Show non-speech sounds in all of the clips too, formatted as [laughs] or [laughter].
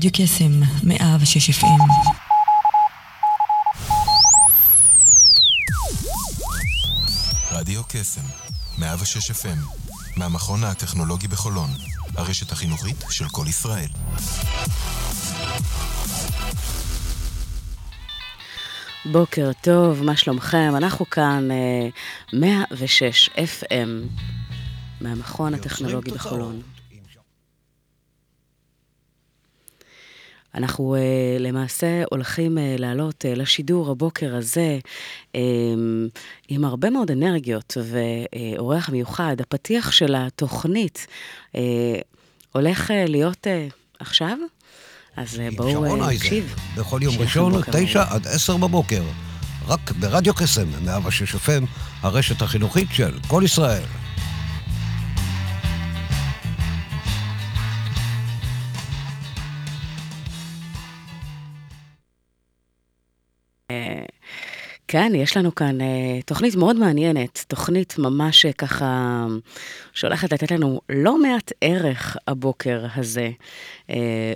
רדיו קסם, מאה ושש FM. רדיו קסם, מאה ושש FM, מהמכון הטכנולוגי בחולון, הרשת החינוכית של כל ישראל. בוקר טוב, מה שלומכם? אנחנו כאן 106 FM מהמכון הטכנולוגי בחולון. אנחנו uh, למעשה הולכים uh, לעלות uh, לשידור הבוקר הזה um, עם הרבה מאוד אנרגיות ואורח מיוחד. הפתיח של התוכנית uh, הולך uh, להיות uh, עכשיו, אז uh, בואו נקשיב. בכל יום ראשון, תשע עד עשר בבוקר. רק ברדיו קסם, 106 FM, הרשת החינוכית של כל ישראל. כן, יש לנו כאן uh, תוכנית מאוד מעניינת, תוכנית ממש uh, ככה שהולכת לתת לנו לא מעט ערך הבוקר הזה. Uh,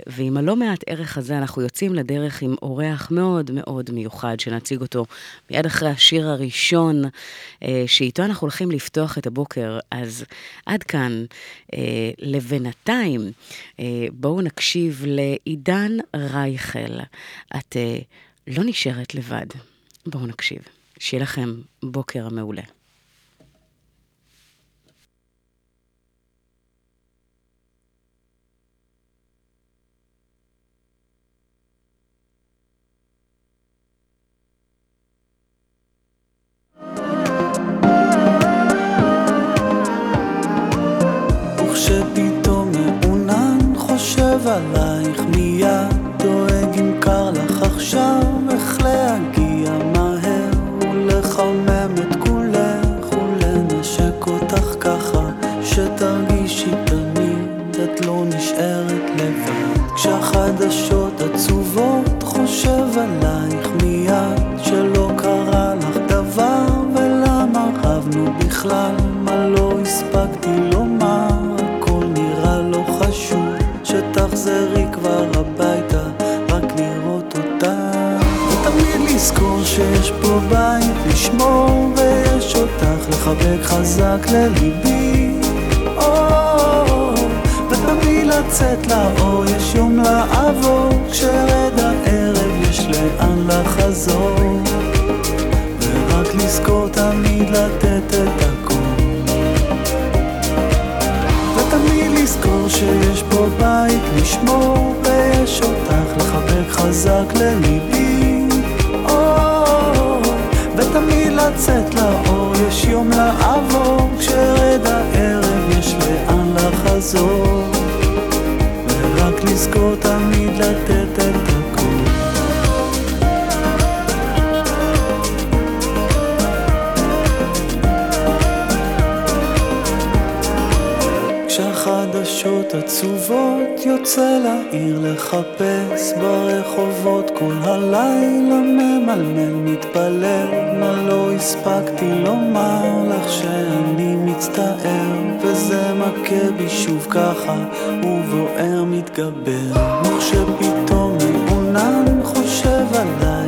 ועם הלא מעט ערך הזה אנחנו יוצאים לדרך עם אורח מאוד מאוד מיוחד, שנציג אותו מיד אחרי השיר הראשון, uh, שאיתו אנחנו הולכים לפתוח את הבוקר. אז עד כאן, uh, לבינתיים, uh, בואו נקשיב לעידן רייכל. את uh, לא נשארת לבד. בואו נקשיב. שיהיה לכם בוקר מעולה. חושב עלייך מיד שלא קרה לך דבר ולמה רבנו בכלל? מה לא הספקתי לומר? הכל נראה לא חשוב שתחזרי כבר הביתה רק לראות אותה. ותמיד לזכור שיש פה בית לשמור ויש אותך לחבק חזק לליבי. ותמיד לצאת לאור יש יום לעבור כשרד הערב יש לאן לחזור ורק לזכור תמיד לתת את הכל. ותמיד לזכור שיש פה בית לשמור ויש אותך לחבק חזק לליבי. ותמיד לצאת לאור יש יום לעבור כשרד הערב יש לאן לחזור. ורק לזכור תמיד לתת את הכל עצובות יוצא לעיר לחפש ברחובות. כל הלילה ממלמל מתפלל מה לא הספקתי לומר לך שאני מצטער. וזה מכה בי שוב ככה ובוער מתגבר. וכשפתאום מעונן חושב עלייך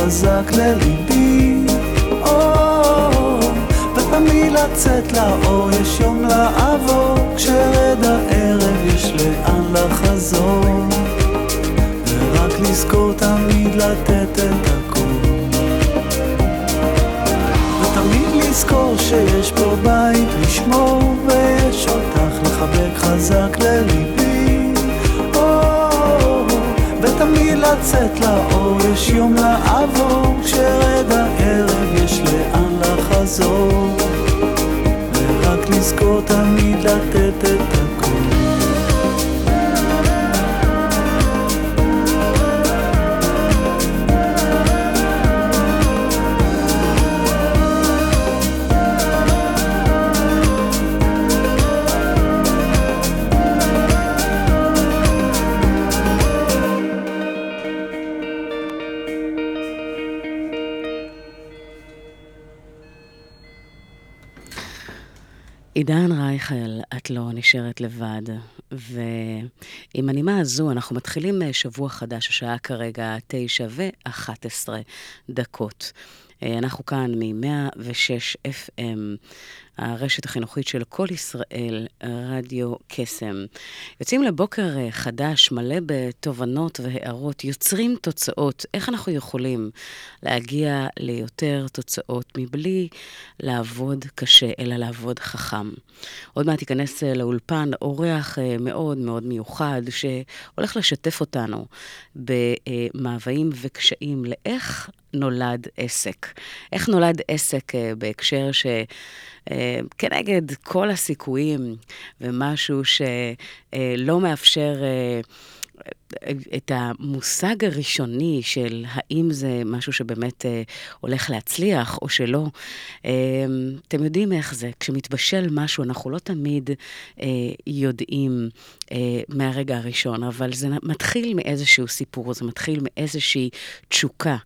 חזק לליבי. או, ותמיד לצאת לאור יש יום לעבור כשרד הערב יש לאן לחזור. ורק לזכור תמיד לתת את הכל. ותמיד לזכור שיש פה בית לשמור ויש אותך לחבק חזק לליבי ותמיד לצאת לאור יש יום לעבור כשרד הערב יש לאן לחזור. ורק לזכור תמיד לתת את עידן רייכל, את לא נשארת לבד. ועם הנימה הזו אנחנו מתחילים אה, שבוע חדש, השעה כרגע תשע ואחת עשרה דקות. אה, אנחנו כאן מ-106 FM, הרשת החינוכית של כל ישראל, רדיו קסם. יוצאים לבוקר אה, חדש, מלא בתובנות והערות, יוצרים תוצאות. איך אנחנו יכולים להגיע ליותר תוצאות מבלי לעבוד קשה, אלא לעבוד חכם? עוד מעט ייכנס אה, לאולפן אורח מאוד מאוד מיוחד, שהולך לשתף אותנו במאוויים וקשיים לאיך נולד עסק. איך נולד עסק אה, בהקשר ש... אה, כל הסיכויים, ומשהו שלא מאפשר אה, את המושג הראשוני של האם זה משהו שבאמת אה, הולך להצליח או שלא. אה, אתם יודעים איך זה, כשמתבשל משהו, אנחנו לא תמיד אה, יודעים אה, מהרגע הראשון, אבל זה מתחיל מאיזשהו סיפור, זה מתחיל מאיזושהי תשוקה.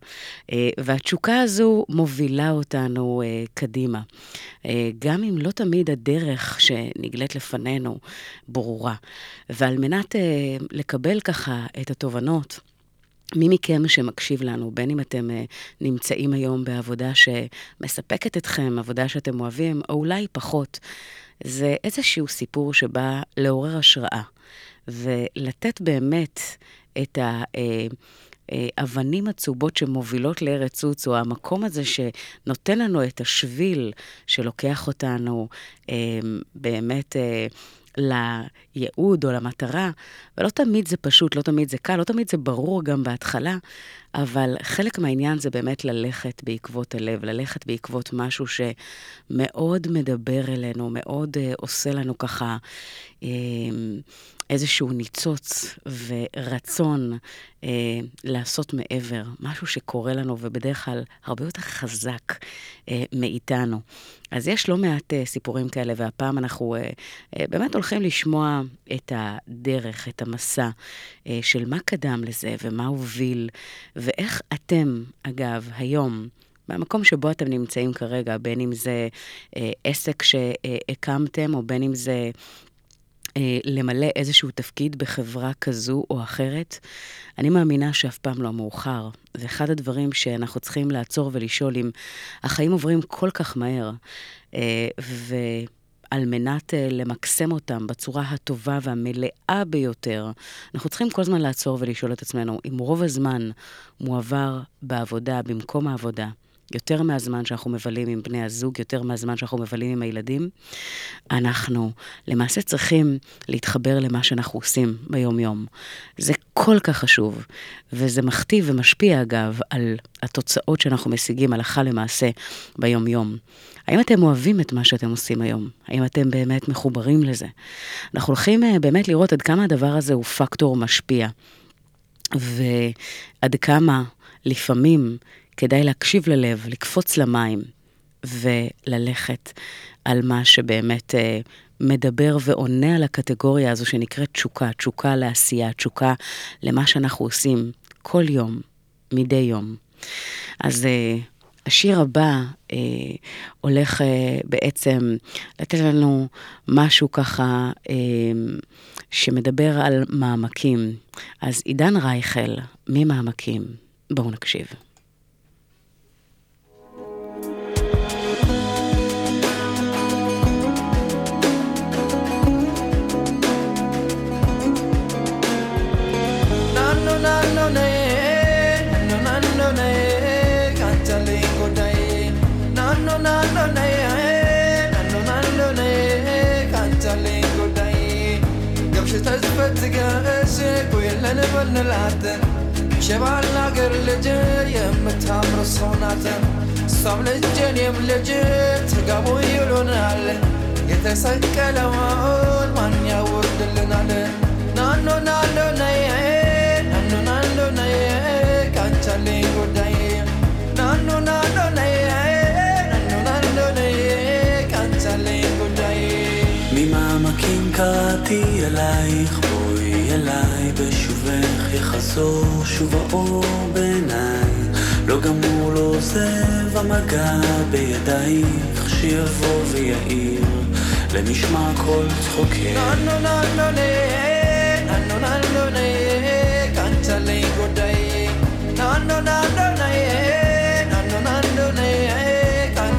אה, והתשוקה הזו מובילה אותנו אה, קדימה. אה, גם אם לא תמיד הדרך שנגלית לפנינו ברורה. ועל מנת אה, לקבל ככה את התובנות, מי מכם שמקשיב לנו, בין אם אתם uh, נמצאים היום בעבודה שמספקת אתכם, עבודה שאתם אוהבים, או אולי פחות, זה איזשהו סיפור שבא לעורר השראה, ולתת באמת את ה... Uh, אבנים עצובות שמובילות לארץ סוץ, או המקום הזה שנותן לנו את השביל שלוקח אותנו באמת לייעוד או למטרה, ולא תמיד זה פשוט, לא תמיד זה קל, לא תמיד זה ברור גם בהתחלה, אבל חלק מהעניין זה באמת ללכת בעקבות הלב, ללכת בעקבות משהו שמאוד מדבר אלינו, מאוד uh, עושה לנו ככה uh, איזשהו ניצוץ ורצון uh, לעשות מעבר, משהו שקורה לנו ובדרך כלל הרבה יותר חזק uh, מאיתנו. אז יש לא מעט uh, סיפורים כאלה, והפעם אנחנו uh, uh, באמת הולכים לשמוע את הדרך, את המסע uh, של מה קדם לזה ומה הוביל. ואיך אתם, אגב, היום, במקום שבו אתם נמצאים כרגע, בין אם זה אה, עסק שהקמתם, או בין אם זה אה, למלא איזשהו תפקיד בחברה כזו או אחרת, אני מאמינה שאף פעם לא מאוחר. ואחד הדברים שאנחנו צריכים לעצור ולשאול אם החיים עוברים כל כך מהר, אה, ו... על מנת uh, למקסם אותם בצורה הטובה והמלאה ביותר, אנחנו צריכים כל הזמן לעצור ולשאול את עצמנו אם רוב הזמן מועבר בעבודה, במקום העבודה, יותר מהזמן שאנחנו מבלים עם בני הזוג, יותר מהזמן שאנחנו מבלים עם הילדים, אנחנו למעשה צריכים להתחבר למה שאנחנו עושים ביום-יום. זה כל כך חשוב, וזה מכתיב ומשפיע, אגב, על התוצאות שאנחנו משיגים הלכה למעשה ביום-יום. האם אתם אוהבים את מה שאתם עושים היום? האם אתם באמת מחוברים לזה? אנחנו הולכים אה, באמת לראות עד כמה הדבר הזה הוא פקטור משפיע, ועד כמה לפעמים כדאי להקשיב ללב, לקפוץ למים וללכת על מה שבאמת אה, מדבר ועונה על הקטגוריה הזו שנקראת תשוקה, תשוקה לעשייה, תשוקה למה שאנחנו עושים כל יום, מדי יום. אז אה, השיר הבא אה, הולך אה, בעצם לתת לנו משהו ככה אה, שמדבר על מעמקים. אז עידן רייכל, ממעמקים, בואו נקשיב. ሸባል አገር ልጅ የምታምር ሰው ናት። እሷም ልጅ እኔም ልጅ ትርጋሙ ይሉናል። የተሰቀለውን ማን ያወርድልናል? ናኖ ናሎ ነይ ናኖ ናሎ ነይ ካንቻለኝ ጉዳይ ናኖ ናሎ ነይ ናኖ ናሎ ነይ ካንቻለኝ ጉዳይ ממעמקים קראתי אלייך אליי בשובך יחזור שוב האור בעיניי לא גמור לא עוזב המגע בידייך שיבוא ויעיר לנשמע כל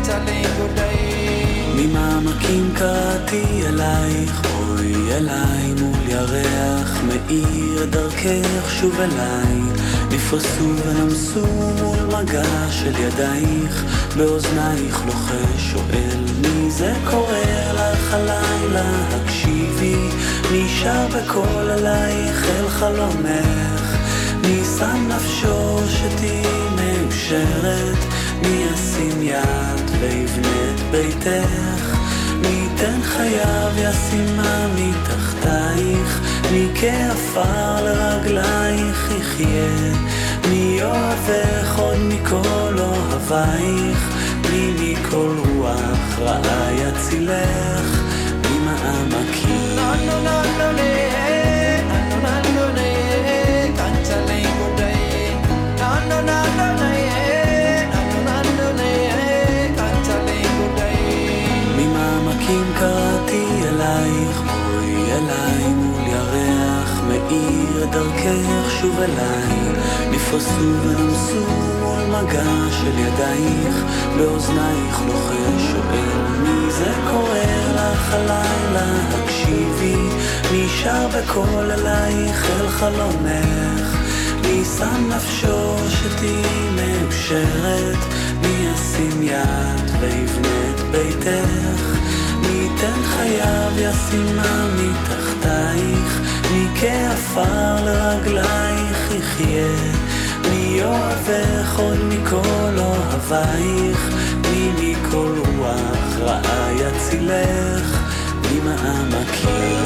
צחוקי. ממעמקים קראתי אלייך, אוי אליי מול ירח מאיר דרכך שוב אליי. נפרסו ונמסו מול מגע של ידייך, באוזנייך לוחש שואל מי זה קורא לך הלילה, הקשיבי, שר בקול אלייך אל חלומך, שם נפשו שתהיי מאושרת, מי ישים יד ויבנה את ביתך, מי ייתן חייו ישימה מתחתייך, מי כעפר לרגלייך יחיה, מי אוהבך עוד מכל אוהבייך, מי מכל רוח רעה יצילך, ממעמקים. ממעמקים דרכך שוב אליי. נפרסו ונמסו מול מגע של ידייך, באוזנייך לוחש שואל מי זה קורא לך הלילה, הקשיבי, שר בקול אלייך אל חלומך. מי שם נפשו שתהיי מאושרת, מי ישים יד ויבנה את ביתך, מי ייתן חייו ישימה מתחתייך, מי כעפר לרגלייך יחיה, מי אוהבך עוד מכל אוהבייך, מי מכל רוח רעה יצילך, ממעמקים.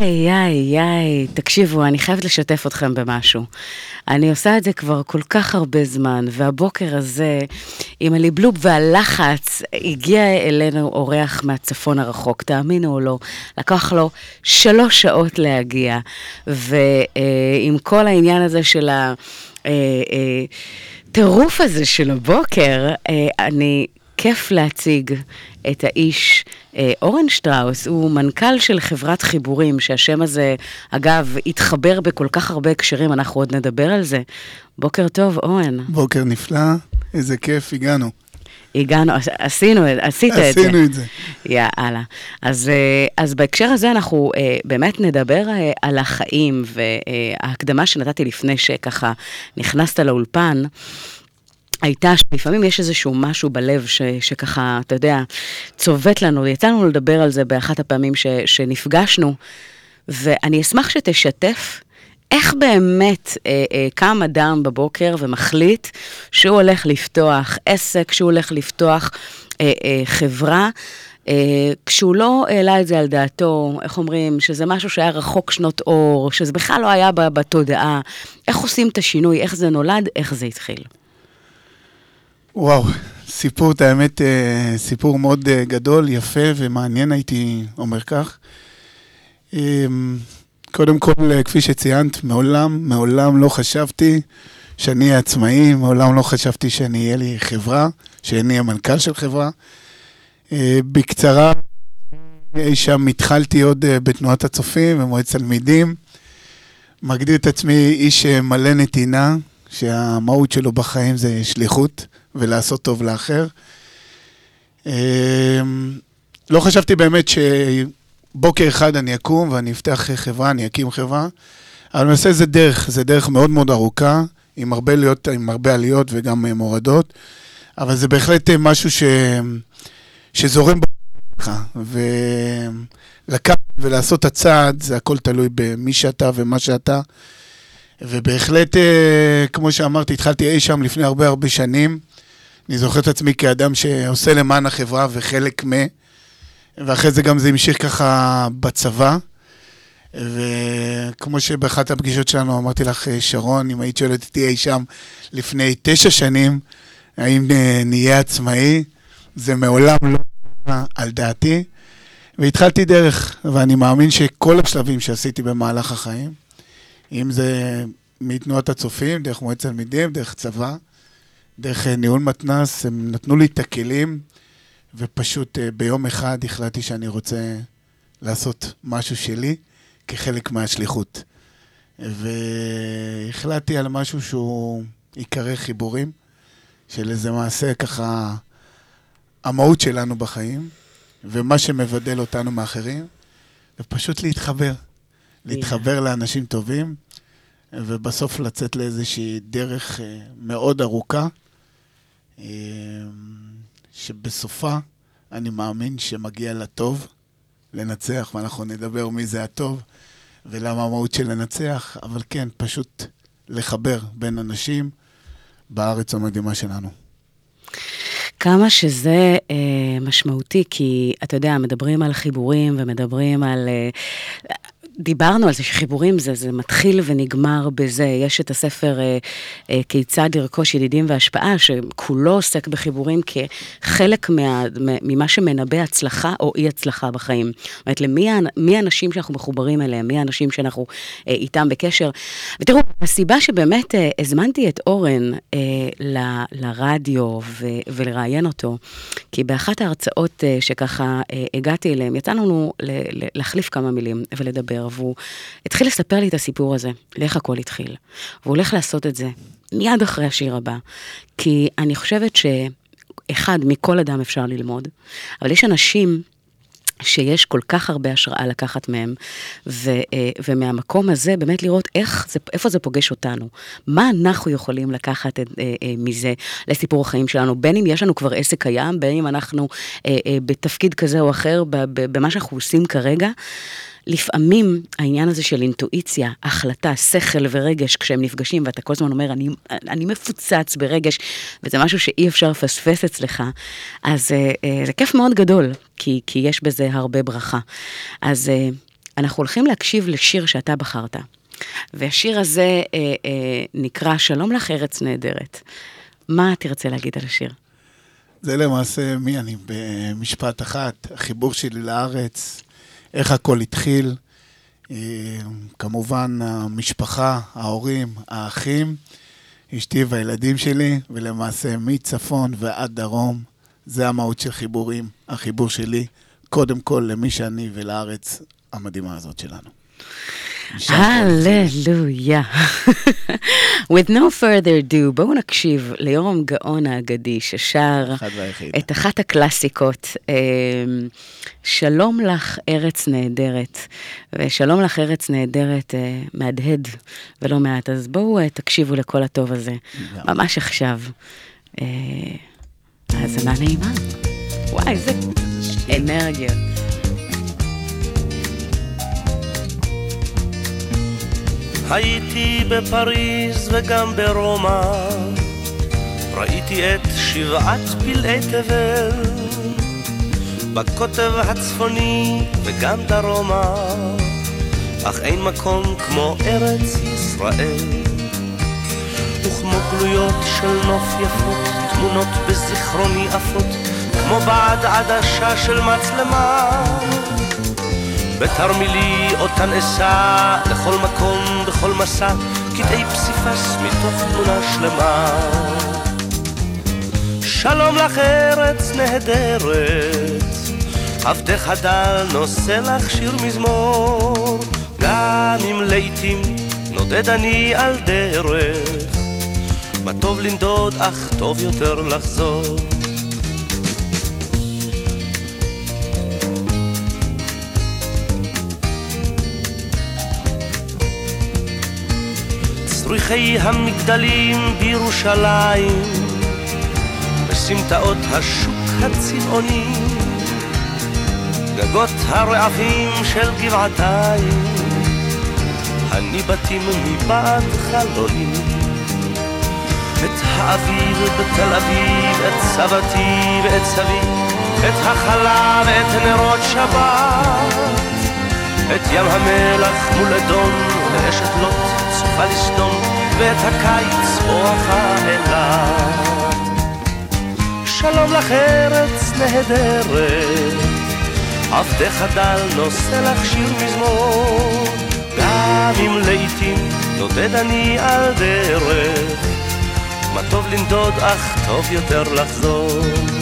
איי, איי, איי, תקשיבו, אני חייבת לשתף אתכם במשהו. אני עושה את זה כבר כל כך הרבה זמן, והבוקר הזה, עם הליבלוב והלחץ, הגיע אלינו אורח מהצפון הרחוק, תאמינו או לא, לקח לו שלוש שעות להגיע, ועם כל העניין הזה של ה... אה, אה, הטירוף הזה של הבוקר, אה, אני, כיף להציג את האיש, אה, אורן שטראוס, הוא מנכ"ל של חברת חיבורים, שהשם הזה, אגב, התחבר בכל כך הרבה הקשרים, אנחנו עוד נדבר על זה. בוקר טוב, אורן. בוקר נפלא, איזה כיף, הגענו. הגענו, עשינו, עשית את זה. עשינו את זה. יאללה. אז, אה, אז בהקשר הזה אנחנו אה, באמת נדבר אה, על החיים, וההקדמה שנתתי לפני שככה נכנסת לאולפן, הייתה שלפעמים יש איזשהו משהו בלב ש, שככה, אתה יודע, צובט לנו, יצא לנו לדבר על זה באחת הפעמים ש, שנפגשנו, ואני אשמח שתשתף איך באמת אה, אה, קם אדם בבוקר ומחליט שהוא הולך לפתוח עסק, שהוא הולך לפתוח אה, אה, חברה. Uh, כשהוא לא העלה את זה על דעתו, איך אומרים, שזה משהו שהיה רחוק שנות אור, שזה בכלל לא היה בתודעה, איך עושים את השינוי, איך זה נולד, איך זה התחיל. וואו, סיפור, את האמת, אה, סיפור מאוד אה, גדול, יפה ומעניין, הייתי אומר כך. אמ, קודם כל, אה, כפי שציינת, מעולם, מעולם לא חשבתי שאני אהיה עצמאי, מעולם לא חשבתי שאני אהיה לי חברה, שאני אהיה מנכ"ל של חברה. בקצרה, אי שם התחלתי עוד בתנועת הצופים, במועצת תלמידים. מגדיר את עצמי איש מלא נתינה, שהמהות שלו בחיים זה שליחות. ולעשות טוב לאחר. אמ, לא חשבתי באמת שבוקר אחד אני אקום ואני אפתח חברה, אני אקים חברה, אבל למעשה זה דרך, זה דרך מאוד מאוד ארוכה, עם הרבה עליות, עם הרבה עליות וגם מורדות, אבל זה בהחלט משהו ש... שזורם בך, ולקחת ולעשות את הצעד, זה הכל תלוי במי שאתה ומה שאתה. ובהחלט, אה, כמו שאמרתי, התחלתי אי שם לפני הרבה הרבה שנים. אני זוכר את עצמי כאדם שעושה למען החברה וחלק מ... ואחרי זה גם זה המשיך ככה בצבא. וכמו שבאחת הפגישות שלנו אמרתי לך, שרון, אם היית שואלת אותי אי שם לפני תשע שנים, האם אה, נהיה עצמאי, זה מעולם לא על דעתי. והתחלתי דרך, ואני מאמין שכל השלבים שעשיתי במהלך החיים, אם זה מתנועת הצופים, דרך מועצת תלמידים, דרך צבא, דרך אה, ניהול מתנ"ס, הם נתנו לי את הכלים, ופשוט אה, ביום אחד החלטתי שאני רוצה לעשות משהו שלי כחלק מהשליחות. והחלטתי על משהו שהוא ייקרא חיבורים, שלזה מעשה ככה המהות שלנו בחיים, ומה שמבדל אותנו מאחרים, ופשוט להתחבר. להתחבר לאנשים טובים, ובסוף לצאת לאיזושהי דרך אה, מאוד ארוכה, שבסופה אני מאמין שמגיע לטוב לנצח, ואנחנו נדבר מי זה הטוב ולמה המהות של לנצח, אבל כן, פשוט לחבר בין אנשים בארץ המדהימה שלנו. כמה שזה אה, משמעותי, כי אתה יודע, מדברים על חיבורים ומדברים על... אה, דיברנו על זה שחיבורים זה, זה מתחיל ונגמר בזה. יש את הספר אה, אה, כיצד לרכוש ידידים והשפעה, שכולו עוסק בחיבורים כחלק מה, ממה שמנבא הצלחה או אי הצלחה בחיים. זאת אומרת, למי מי האנשים שאנחנו מחוברים אליהם, מי האנשים שאנחנו אה, איתם בקשר. ותראו, הסיבה שבאמת אה, הזמנתי את אורן אה, ל, לרדיו ו, ולראיין אותו, כי באחת ההרצאות אה, שככה אה, הגעתי אליהם, יצא לנו להחליף כמה מילים ולדבר. והוא התחיל לספר לי את הסיפור הזה, לאיך הכל התחיל. והוא הולך לעשות את זה מיד אחרי השיר הבא, כי אני חושבת שאחד, מכל אדם אפשר ללמוד, אבל יש אנשים שיש כל כך הרבה השראה לקחת מהם, ו, אה, ומהמקום הזה באמת לראות איך זה, איפה זה פוגש אותנו. מה אנחנו יכולים לקחת את, אה, אה, מזה לסיפור החיים שלנו, בין אם יש לנו כבר עסק קיים, בין אם אנחנו בתפקיד כזה או אחר, במה שאנחנו עושים כרגע. לפעמים העניין הזה של אינטואיציה, החלטה, שכל ורגש, כשהם נפגשים ואתה כל הזמן אומר, אני, אני מפוצץ ברגש, וזה משהו שאי אפשר לפספס אצלך, אז אה, אה, זה כיף מאוד גדול, כי, כי יש בזה הרבה ברכה. אז אה, אנחנו הולכים להקשיב לשיר שאתה בחרת, והשיר הזה אה, אה, נקרא שלום לך ארץ נהדרת. מה תרצה להגיד על השיר? זה למעשה מי אני במשפט אחת, החיבור שלי לארץ, איך הכל התחיל. אה, כמובן, המשפחה, ההורים, האחים, אשתי והילדים שלי, ולמעשה מצפון ועד דרום, זה המהות של חיבורים, החיבור שלי, קודם כל למי שאני ולארץ המדהימה הזאת שלנו. הללויה. With no further ado, בואו נקשיב ליורם גאון האגדי ששר את אחת הקלאסיקות, אמ, שלום לך ארץ נהדרת. ושלום לך ארץ נהדרת אה, מהדהד ולא מעט, אז בואו אה, תקשיבו לכל הטוב הזה, ממש עכשיו. אה, האזנה נעימה. וואי, איזה אנרגיות. הייתי בפריז וגם ברומא, ראיתי את שבעת פלאי תבל, בקוטב הצפוני וגם דרומה, אך אין מקום כמו ארץ ישראל. וכמו גלויות של נוף יפות, תמונות בזיכרוני עפות, כמו בעד עדשה של מצלמה. בתרמילי אותן אשא לכל מקום, בכל מסע, קטעי פסיפס מתוך תמונה שלמה. שלום לך ארץ נהדרת, עבדך הדל נושא לך שיר מזמור, גם אם לעתים נודד אני על דרך, מה טוב לנדוד אך טוב יותר לחזור. צריכי המגדלים בירושלים, בסמטאות השוק הצבעוני, גגות הרעפים של גבעתיים, הניבטים מבעד חלונים. את האביב בתל אביב, את סבתי ואת סבי, את החלה ואת נרות שבת. את ים המלח מול אדום, ואשת לוט צופה לסדום, ואת הקיץ בואכה אליו. שלום לך ארץ נהדרת, עבדך דל נושא לך שיר מזמור, גם אם לעיתים נודד אני על דרך, מה טוב לנדוד אך טוב יותר לחזור.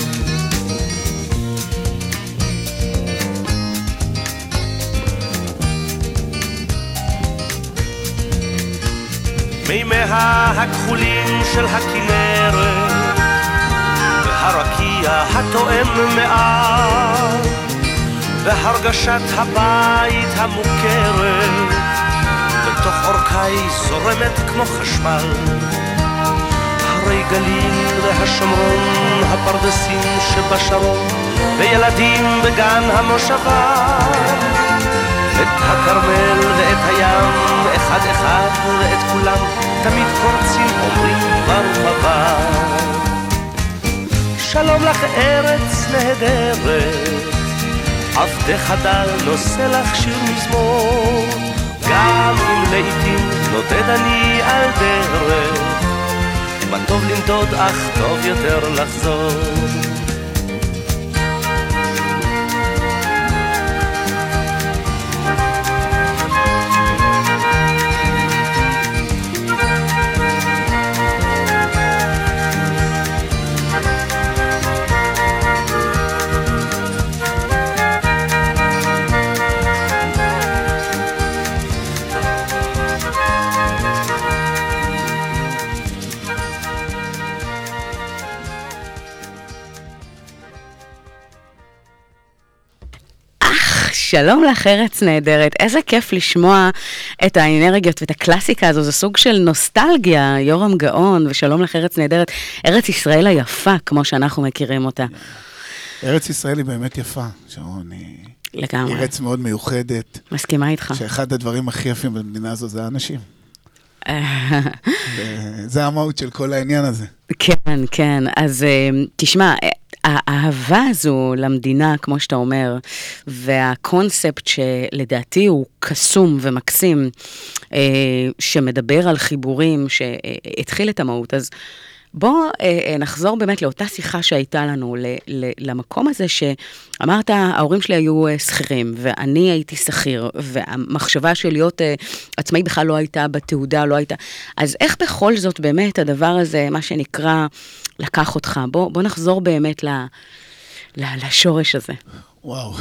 מימיה הכחולים של הכנרת והרקיע התואם מעט והרגשת הבית המוכרת בתוך אורכי זורמת כמו חשמל. הרי גליל והשומרון, הפרדסים שבשרון וילדים בגן המושבה את הכרמל ואת הים, אחד אחד ואת כולם, תמיד פורצים אומרים ברוך הבא. שלום לך ארץ נהדרת, עבדך דל נושא לך שיר מזמור, גם אם לעיתים נודד אני על דרך, מה טוב לנדוד אך טוב יותר לחזור. שלום לך, ארץ נהדרת. איזה כיף לשמוע את האנרגיות ואת הקלאסיקה הזו, זה סוג של נוסטלגיה, יורם גאון, ושלום לך, ארץ נהדרת. ארץ ישראל היפה, כמו שאנחנו מכירים אותה. ארץ ישראל היא באמת יפה, שרון. לגמרי. ארץ מאוד מיוחדת. מסכימה איתך. שאחד הדברים הכי יפים במדינה הזו זה האנשים. [laughs] זה המהות של כל העניין הזה. כן, כן. אז אה, תשמע, האהבה הזו למדינה, כמו שאתה אומר, והקונספט שלדעתי הוא קסום ומקסים, אה, שמדבר על חיבורים, שהתחיל את המהות, אז בוא אה, נחזור באמת לאותה שיחה שהייתה לנו, למקום הזה שאמרת, ההורים שלי היו שכירים, ואני הייתי שכיר, והמחשבה של להיות עצמאי בכלל לא הייתה בתעודה, לא הייתה... אז איך בכל זאת באמת הדבר הזה, מה שנקרא, לקח אותך? בוא, בוא נחזור באמת ל, ל, לשורש הזה. וואו,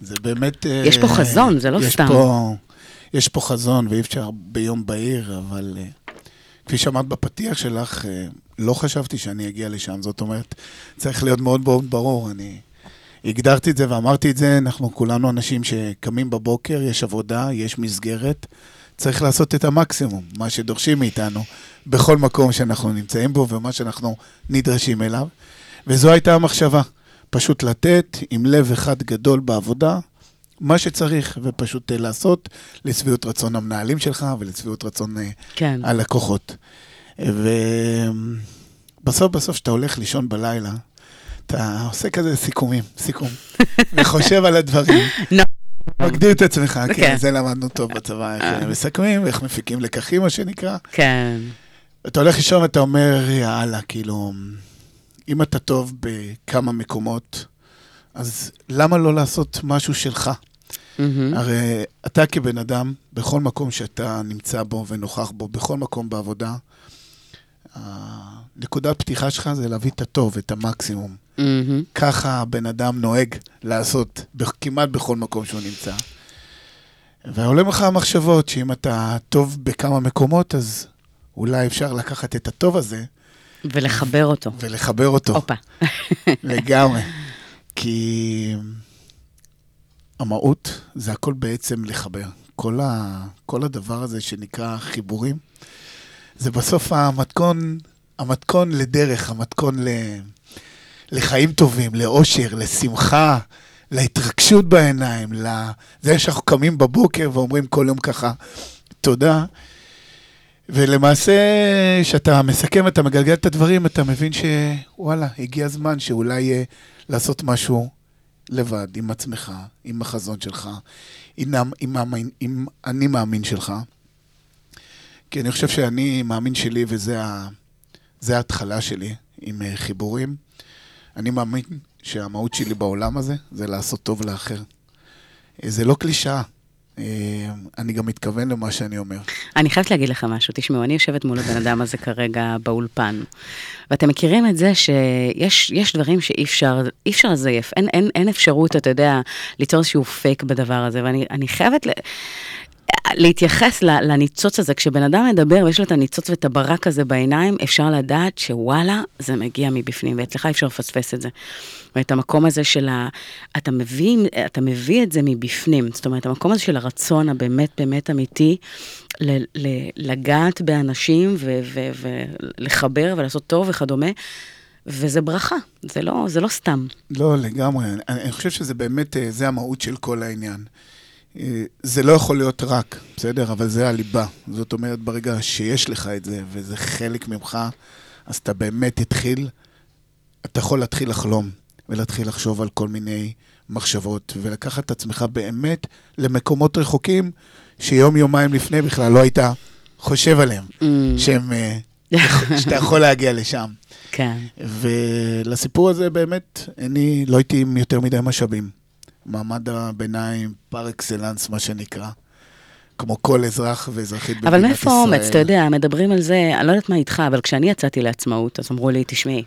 זה באמת... יש פה חזון, זה לא יש סתם. פה, יש פה חזון, ואי אפשר ביום בהיר, אבל כפי שאמרת בפתיח שלך, לא חשבתי שאני אגיע לשם. זאת אומרת, צריך להיות מאוד מאוד ברור. אני הגדרתי את זה ואמרתי את זה, אנחנו כולנו אנשים שקמים בבוקר, יש עבודה, יש מסגרת. צריך לעשות את המקסימום, מה שדורשים מאיתנו, בכל מקום שאנחנו נמצאים בו ומה שאנחנו נדרשים אליו. וזו הייתה המחשבה, פשוט לתת עם לב אחד גדול בעבודה, מה שצריך, ופשוט לעשות לשביעות רצון המנהלים שלך ולשביעות רצון כן. הלקוחות. ובסוף בסוף, כשאתה הולך לישון בלילה, אתה עושה כזה סיכומים, סיכום, [laughs] וחושב על הדברים. מגדיר את עצמך, כן, כן, זה למדנו טוב בצבא, איך אה. מסכמים, איך מפיקים לקחים, מה שנקרא. כן. אתה הולך לישון ואתה אומר, יאללה, כאילו, אם אתה טוב בכמה מקומות, אז למה לא לעשות משהו שלך? הרי אתה כבן אדם, בכל מקום שאתה נמצא בו ונוכח בו, בכל מקום בעבודה, נקודת פתיחה שלך זה להביא את הטוב, את המקסימום. Mm-hmm. ככה הבן אדם נוהג לעשות כמעט בכל מקום שהוא נמצא. ועולה לך המחשבות שאם אתה טוב בכמה מקומות, אז אולי אפשר לקחת את הטוב הזה. ולחבר אותו. ולחבר אותו. הופה. [laughs] לגמרי. כי המהות זה הכל בעצם לחבר. כל, ה... כל הדבר הזה שנקרא חיבורים, זה בסוף המתכון, המתכון לדרך, המתכון ל... לחיים טובים, לאושר, לשמחה, להתרגשות בעיניים, לזה שאנחנו קמים בבוקר ואומרים כל יום ככה, תודה. ולמעשה, כשאתה מסכם, אתה מגלגל את הדברים, אתה מבין שוואלה, הגיע הזמן שאולי uh, לעשות משהו לבד, עם עצמך, עם החזון שלך, עם, עם, עם, עם אני מאמין שלך. כי אני חושב שאני מאמין שלי, וזה ההתחלה שלי עם אה, חיבורים. אני מאמין שהמהות שלי בעולם הזה זה לעשות טוב לאחר. אה, זה לא קלישאה. אה, אני גם מתכוון למה שאני אומר. אני חייבת להגיד לך משהו, תשמעו, אני יושבת מול הבן אדם הזה כרגע באולפן, ואתם מכירים את זה שיש דברים שאי אפשר, אי אפשר לזייף, אין, אין, אין אפשרות, אתה יודע, ליצור איזשהו פייק בדבר הזה, ואני חייבת... ל... להתייחס לניצוץ הזה, כשבן אדם מדבר ויש לו את הניצוץ ואת הברק הזה בעיניים, אפשר לדעת שוואלה, זה מגיע מבפנים, ואצלך אי אפשר לפספס את זה. ואת המקום הזה של ה... אתה מביא, אתה מביא את זה מבפנים, זאת אומרת, המקום הזה של הרצון הבאמת באמת אמיתי, ל, ל, לגעת באנשים ו, ו, ולחבר ולעשות טוב וכדומה. וזה ברכה, זה לא, זה לא סתם. לא, לגמרי. אני, אני חושב שזה באמת, אה, זה המהות של כל העניין. אה, זה לא יכול להיות רק, בסדר? אבל זה הליבה. זאת אומרת, ברגע שיש לך את זה, וזה חלק ממך, אז אתה באמת תתחיל, אתה יכול להתחיל לחלום, ולהתחיל לחשוב על כל מיני מחשבות, ולקחת את עצמך באמת למקומות רחוקים, שיום-יומיים לפני בכלל לא היית חושב עליהם, mm. שהם, אה, [laughs] שאתה יכול להגיע לשם. כן. ולסיפור הזה באמת, אני לא הייתי עם יותר מדי משאבים. מעמד הביניים פר אקסלנס, מה שנקרא. כמו כל אזרח ואזרחית במדינת ישראל. אבל מאיפה אומץ? אתה יודע, מדברים על זה, אני לא יודעת מה איתך, אבל כשאני יצאתי לעצמאות, אז אמרו לי, תשמעי,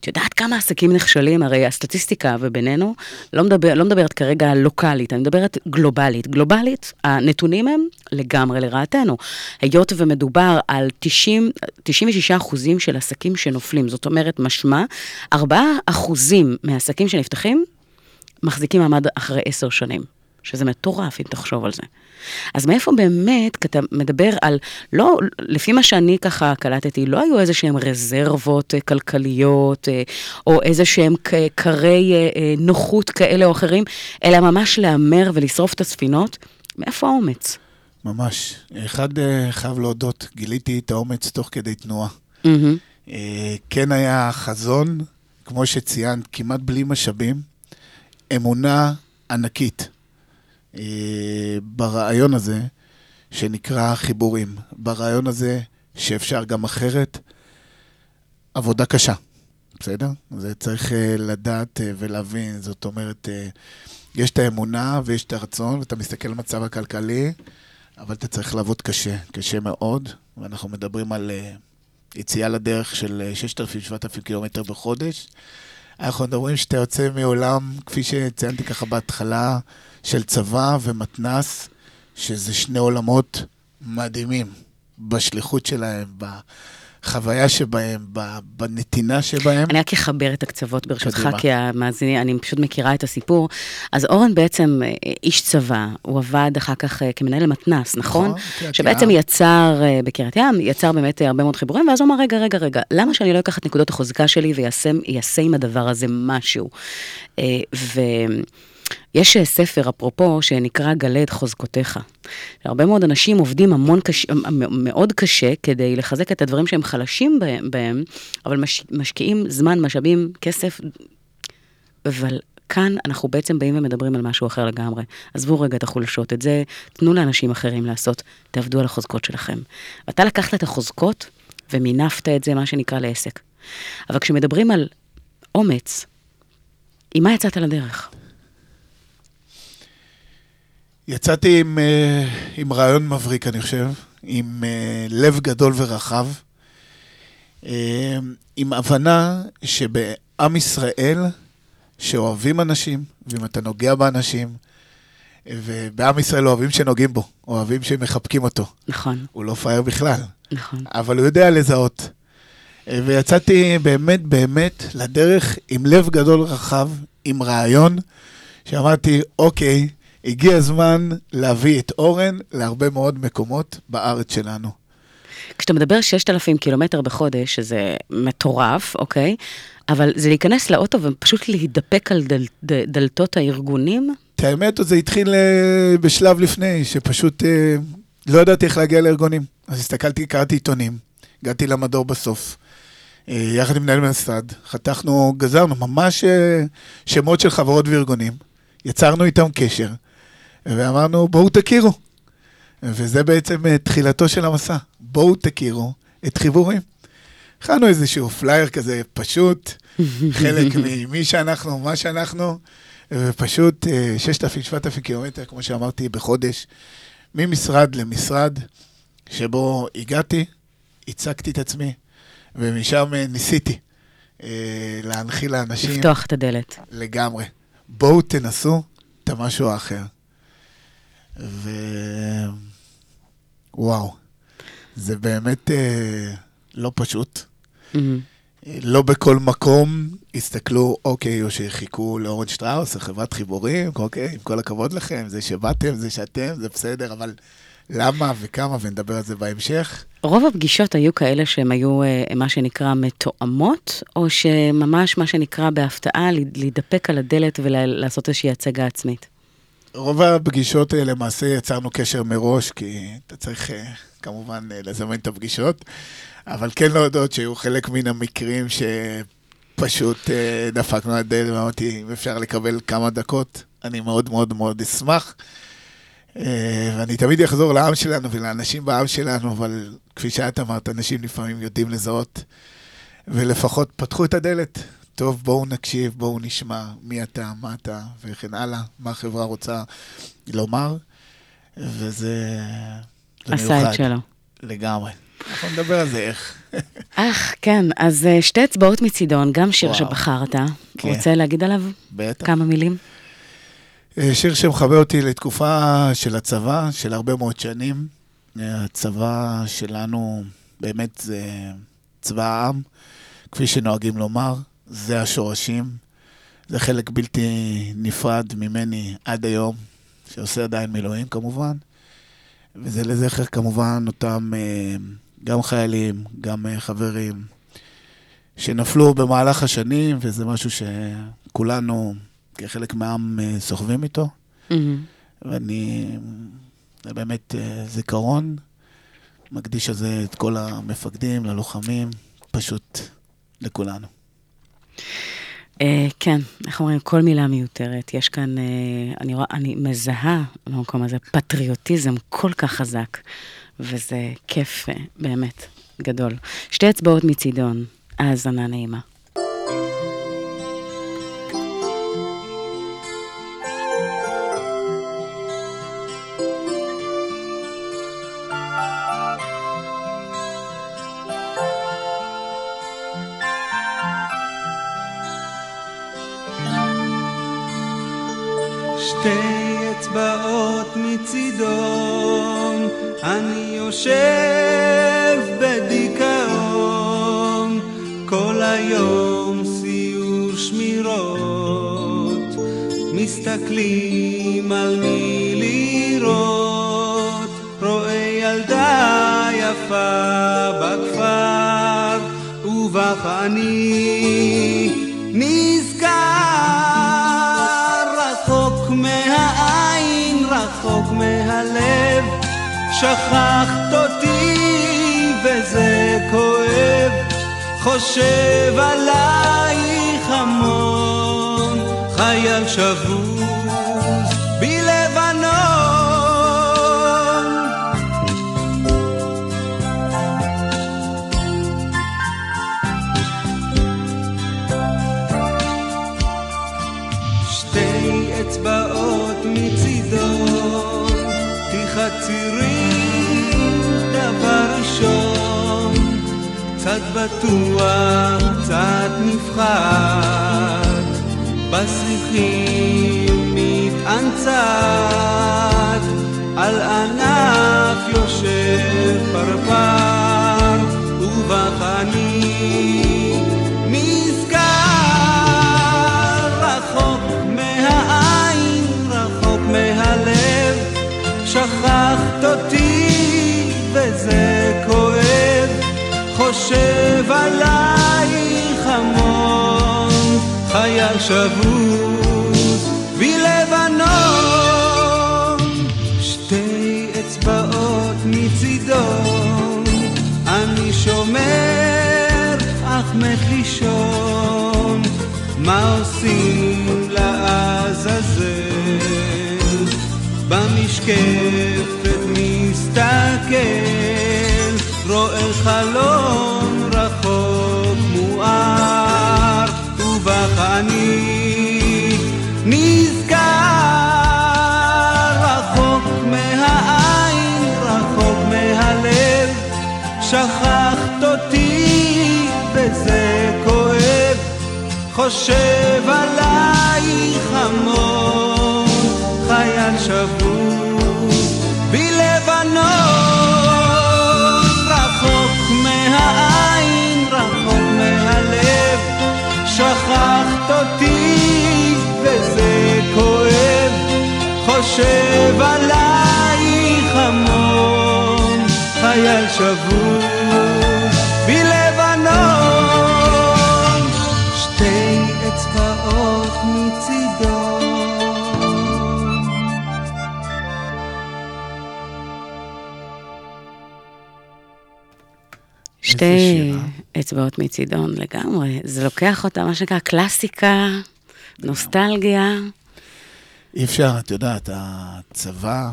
את יודעת כמה עסקים נכשלים? הרי הסטטיסטיקה, ובינינו, לא, מדבר, לא מדברת כרגע לוקאלית, אני מדברת גלובלית. גלובלית, הנתונים הם לגמרי לרעתנו. היות ומדובר על 90, 96 אחוזים של עסקים שנופלים, זאת אומרת, משמע, 4 אחוזים מהעסקים שנפתחים, מחזיקים מעמד אחרי עשר שנים, שזה מטורף אם תחשוב על זה. אז מאיפה באמת, כי אתה מדבר על, לא, לפי מה שאני ככה קלטתי, לא היו איזה שהם רזרבות אה, כלכליות, אה, או איזה שהם קרי אה, נוחות כאלה או אחרים, אלא ממש להמר ולשרוף את הספינות. מאיפה האומץ? ממש. אחד, חייב להודות, גיליתי את האומץ תוך כדי תנועה. Mm-hmm. כן היה חזון, כמו שציינת, כמעט בלי משאבים. אמונה ענקית אה, ברעיון הזה שנקרא חיבורים, ברעיון הזה שאפשר גם אחרת, עבודה קשה, בסדר? זה צריך אה, לדעת אה, ולהבין, זאת אומרת, יש את האמונה ויש את הרצון, ואתה מסתכל על המצב הכלכלי, אבל אתה צריך לעבוד קשה, קשה מאוד, ואנחנו מדברים על יציאה לדרך של 6,000-7,000 קילומטר בחודש. אנחנו מדברים שאתה יוצא מעולם, כפי שציינתי ככה בהתחלה, של צבא ומתנ"ס, שזה שני עולמות מדהימים בשליחות שלהם, בחוויה שבהם, בנתינה שבהם. אני רק אחבר את הקצוות ברשותך, כי המאזינים, אני פשוט מכירה את הסיפור. אז אורן בעצם אה, איש צבא, הוא עבד אחר כך אה, כמנהל למתנ"ס, נכון? נכון, שבעצם יצר אה, בקריית ים, יצר באמת הרבה מאוד חיבורים, ואז הוא אמר, רגע, רגע, רגע, למה שאני לא אקח את נקודות החוזקה שלי ויעשה עם הדבר הזה משהו? ו... יש אה, ספר, אפרופו, שנקרא גלה את חוזקותיך. הרבה מאוד אנשים עובדים המון קש... מאוד קשה כדי לחזק את הדברים שהם חלשים בהם, אבל מש... משקיעים זמן, משאבים, כסף, אבל כאן אנחנו בעצם באים ומדברים על משהו אחר לגמרי. עזבו רגע את החולשות, את זה תנו לאנשים אחרים לעשות, תעבדו על החוזקות שלכם. ואתה לקחת את החוזקות ומינפת את זה, מה שנקרא, לעסק. אבל כשמדברים על אומץ, עם מה יצאת לדרך? יצאתי עם, אה, עם רעיון מבריק, אני חושב, עם אה, לב גדול ורחב, אה, עם הבנה שבעם ישראל, שאוהבים אנשים, ואם אתה נוגע באנשים, ובעם ישראל אוהבים שנוגעים בו, אוהבים שמחבקים אותו. נכון. הוא לא פייר בכלל. נכון. אבל הוא יודע לזהות. ויצאתי באמת באמת לדרך עם לב גדול רחב, עם רעיון, שאמרתי, אוקיי, הגיע הזמן להביא את אורן להרבה מאוד מקומות בארץ שלנו. כשאתה מדבר 6,000 קילומטר בחודש, שזה מטורף, אוקיי? אבל זה להיכנס לאוטו ופשוט להידפק על דל, דל, דלתות הארגונים? את האמת, זה התחיל uh, בשלב לפני, שפשוט uh, לא ידעתי איך להגיע לארגונים. אז הסתכלתי, קראתי עיתונים, הגעתי למדור בסוף. אה, יחד עם מנהל המשרד, חתכנו, גזרנו ממש אה, שמות של חברות וארגונים, יצרנו איתם קשר, ואמרנו, בואו תכירו. וזה בעצם אה, תחילתו של המסע, בואו תכירו את חיבורים. הכנו איזשהו פלייר כזה פשוט, [laughs] חלק ממי שאנחנו, מה שאנחנו, ופשוט 6,000-7,000 קילומטר, כמו שאמרתי, בחודש, ממשרד למשרד, שבו הגעתי, הצגתי את עצמי, ומשם אה, ניסיתי אה, להנחיל לאנשים... לפתוח את הדלת. לגמרי. בואו תנסו את המשהו האחר. ו... וואו, זה באמת אה, לא פשוט. Mm-hmm. לא בכל מקום הסתכלו, אוקיי, או שחיכו לאורן שטראוס, חברת חיבורים, אוקיי, עם כל הכבוד לכם, זה שבאתם, זה שאתם, זה בסדר, אבל למה וכמה, ונדבר על זה בהמשך. רוב הפגישות היו כאלה שהן היו אה, מה שנקרא מתואמות, או שממש מה שנקרא בהפתעה להידפק על הדלת ולעשות איזושהי הצגה עצמית? רוב הפגישות אה, למעשה יצרנו קשר מראש, כי אתה צריך אה, כמובן לזמן את הפגישות, אבל כן להודות שהיו חלק מן המקרים שפשוט דפקנו על הדלת ואמרתי, אם אפשר לקבל כמה דקות, אני מאוד מאוד מאוד אשמח. אה, ואני תמיד אחזור לעם שלנו ולאנשים בעם שלנו, אבל כפי שאת אמרת, אנשים לפעמים יודעים לזהות, ולפחות פתחו את הדלת. טוב, בואו נקשיב, בואו נשמע מי אתה, מה אתה, וכן הלאה, מה החברה רוצה לומר, וזה את שלו. לגמרי. אנחנו נדבר על זה איך. אך, כן, אז אה, שתי אצבעות מצידון, גם שיר וואו. שבחרת. כן. רוצה להגיד עליו בטח. כמה מילים? אה, שיר שמחבר אותי לתקופה של הצבא, של הרבה מאוד שנים. אה, הצבא שלנו באמת זה צבא העם, כפי שנוהגים לומר, זה השורשים. זה חלק בלתי נפרד ממני עד היום, שעושה עדיין מילואים כמובן. וזה לזכר כמובן אותם אה, גם חיילים, גם חברים, שנפלו במהלך השנים, וזה משהו שכולנו כחלק מהעם אה, סוחבים איתו. Mm-hmm. ואני, זה באמת אה, זיכרון, מקדיש על זה את כל המפקדים, ללוחמים, פשוט לכולנו. Uh, כן, איך אומרים, כל מילה מיותרת. יש כאן, uh, אני רואה, אני מזהה במקום הזה פטריוטיזם כל כך חזק, וזה כיף uh, באמת גדול. שתי אצבעות מצידון, האזנה נעימה. חצירים, דבר ראשון, קצת בטוח, קצת נפחד, בשיחים מתאנצת, על ענף יושב פרפר, ובחנים שכחת אותי וזה כואב, חושב עלייך המון, חייל שבוז בלבנון. שתי אצבעות מצידו, אני שומר, אך מת לישון, מה עושים לעזאזל? במשקפת מסתכל, רואה חלון רחוק מואר, ובך אני נזכר רחוק מהעין, רחוק מהלב, שכחת אותי וזה כואב, חושב עלייך המון, חייל שבוי חושב עלייך המון, חייל שבוי בלבנון, שתי אצבעות מצידו. שתי אצבעות מצידון לגמרי. זה לוקח אותה, מה שנקרא, קלאסיקה, נוסטלגיה. אי אפשר, את יודעת, הצבא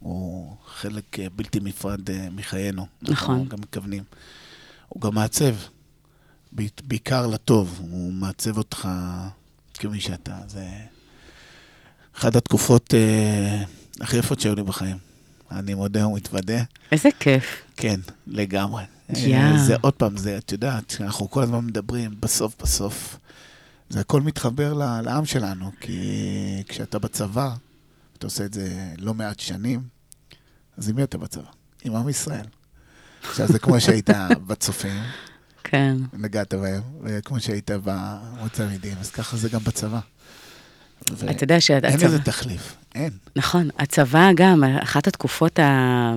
הוא חלק אה, בלתי נפרד אה, מחיינו. נכון. אנחנו גם מתכוונים. הוא גם מעצב, בעיקר לטוב. הוא מעצב אותך כמי שאתה. זה אחת התקופות אה, הכי יפות שהיו לי בחיים. אני מודה ומתוודה. איזה כיף. כן, לגמרי. יא. אה, זה עוד פעם, זה, את יודעת, אנחנו כל הזמן מדברים, בסוף בסוף, זה הכל מתחבר לעם שלנו, כי כשאתה בצבא, אתה עושה את זה לא מעט שנים, אז עם מי אתה בצבא? עם עם ישראל. עכשיו, זה כמו שהיית [laughs] בצופים, כן. נגעת בהם, וכמו שהיית במועצה המדעים, אז ככה זה גם בצבא. ו- אתה יודע שהצבא... אין לזה תחליף, אין. נכון, הצבא גם, אחת התקופות ה...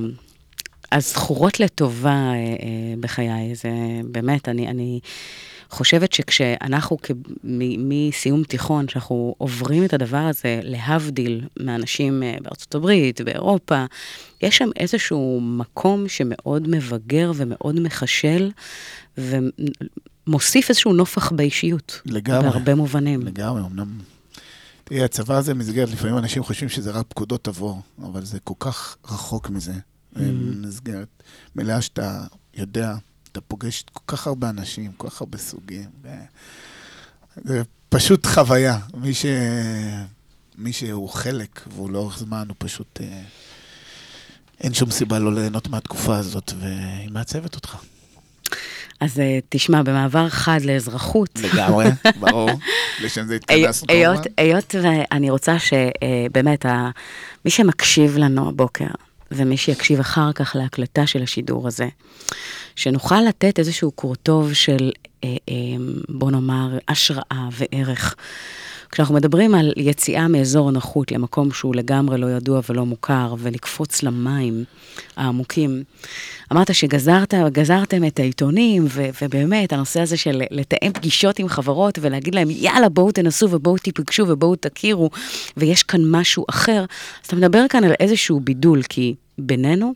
הזכורות לטובה אה, אה, בחיי, זה באמת, אני, אני חושבת שכשאנחנו, מסיום תיכון, שאנחנו עוברים את הדבר הזה, להבדיל מאנשים אה, בארצות הברית, באירופה, יש שם איזשהו מקום שמאוד מבגר ומאוד מחשל, ומוסיף איזשהו נופח באישיות. לגמרי. בהרבה מובנים. לגמרי, אמנם... תראי, הצבא הזה מסגרת, לפעמים אנשים חושבים שזה רק פקודות עבור, אבל זה כל כך רחוק מזה. Mm. זה מסגרת מלאה שאתה יודע, אתה פוגש כל כך הרבה אנשים, כל כך הרבה סוגים. ו... זה פשוט חוויה. מי, ש... מי שהוא חלק והוא לאורך זמן, הוא פשוט... אה, אין שום סיבה לא ליהנות מהתקופה הזאת, והיא מעצבת אותך. אז אה, תשמע, במעבר חד לאזרחות, לגמרי, [laughs] ברור. לשם זה התכנסנו היות, כמובן. היות ואני רוצה שבאמת, מי שמקשיב לנו הבוקר, ומי שיקשיב אחר כך להקלטה של השידור הזה, שנוכל לתת איזשהו קורטוב של, אה, אה, בוא נאמר, השראה וערך. כשאנחנו מדברים על יציאה מאזור הנוחות למקום שהוא לגמרי לא ידוע ולא מוכר, ולקפוץ למים העמוקים, אמרת שגזרת, גזרתם את העיתונים, ו- ובאמת, הנושא הזה של לתאם פגישות עם חברות ולהגיד להם, יאללה, בואו תנסו ובואו תיפגשו ובואו תכירו, ויש כאן משהו אחר. אז אתה מדבר כאן על איזשהו בידול, כי בינינו,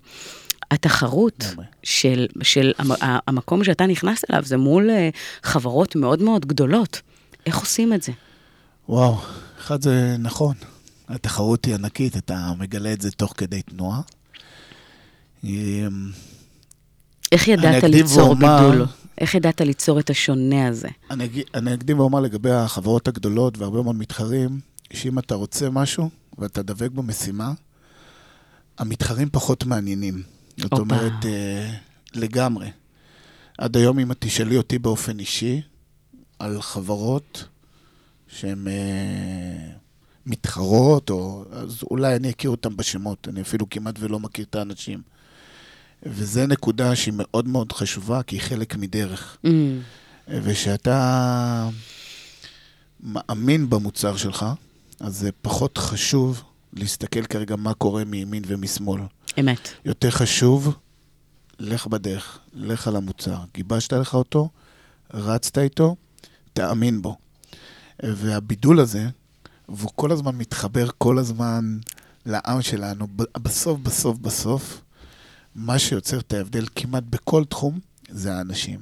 התחרות. של, של המקום שאתה נכנס אליו זה מול אה, חברות מאוד מאוד גדולות. איך עושים את זה? וואו, אחד זה נכון. התחרות היא ענקית, אתה מגלה את זה תוך כדי תנועה. אמ, איך ידעת ליצור ואומר- בידול? איך ידעת ליצור את השונה הזה? אני אני אקדים ואומר לגבי החברות הגדולות והרבה מאוד מתחרים, שאם אתה רוצה משהו ואתה דבק במשימה, המתחרים פחות מעניינים. זאת. אומרת, אה, לגמרי. עד היום, אם את תשאלי אותי באופן אישי, על חברות שהן אה, מתחרות, או, אז אולי אני אכיר אותן בשמות, אני אפילו כמעט ולא מכיר את האנשים. וזו נקודה שהיא מאוד מאוד חשובה, כי היא חלק מדרך. Mm, ושאתה מאמין במוצר שלך, אז זה פחות חשוב להסתכל כרגע מה קורה מימין ומשמאל. אמת. יותר חשוב, לך בדרך, לך על המוצר. גיבשת לך אותו, רצת איתו, תאמין בו. והבידול הזה, והוא כל הזמן מתחבר כל הזמן לעם שלנו, בסוף, בסוף, בסוף, מה שיוצר את ההבדל כמעט בכל תחום, זה האנשים.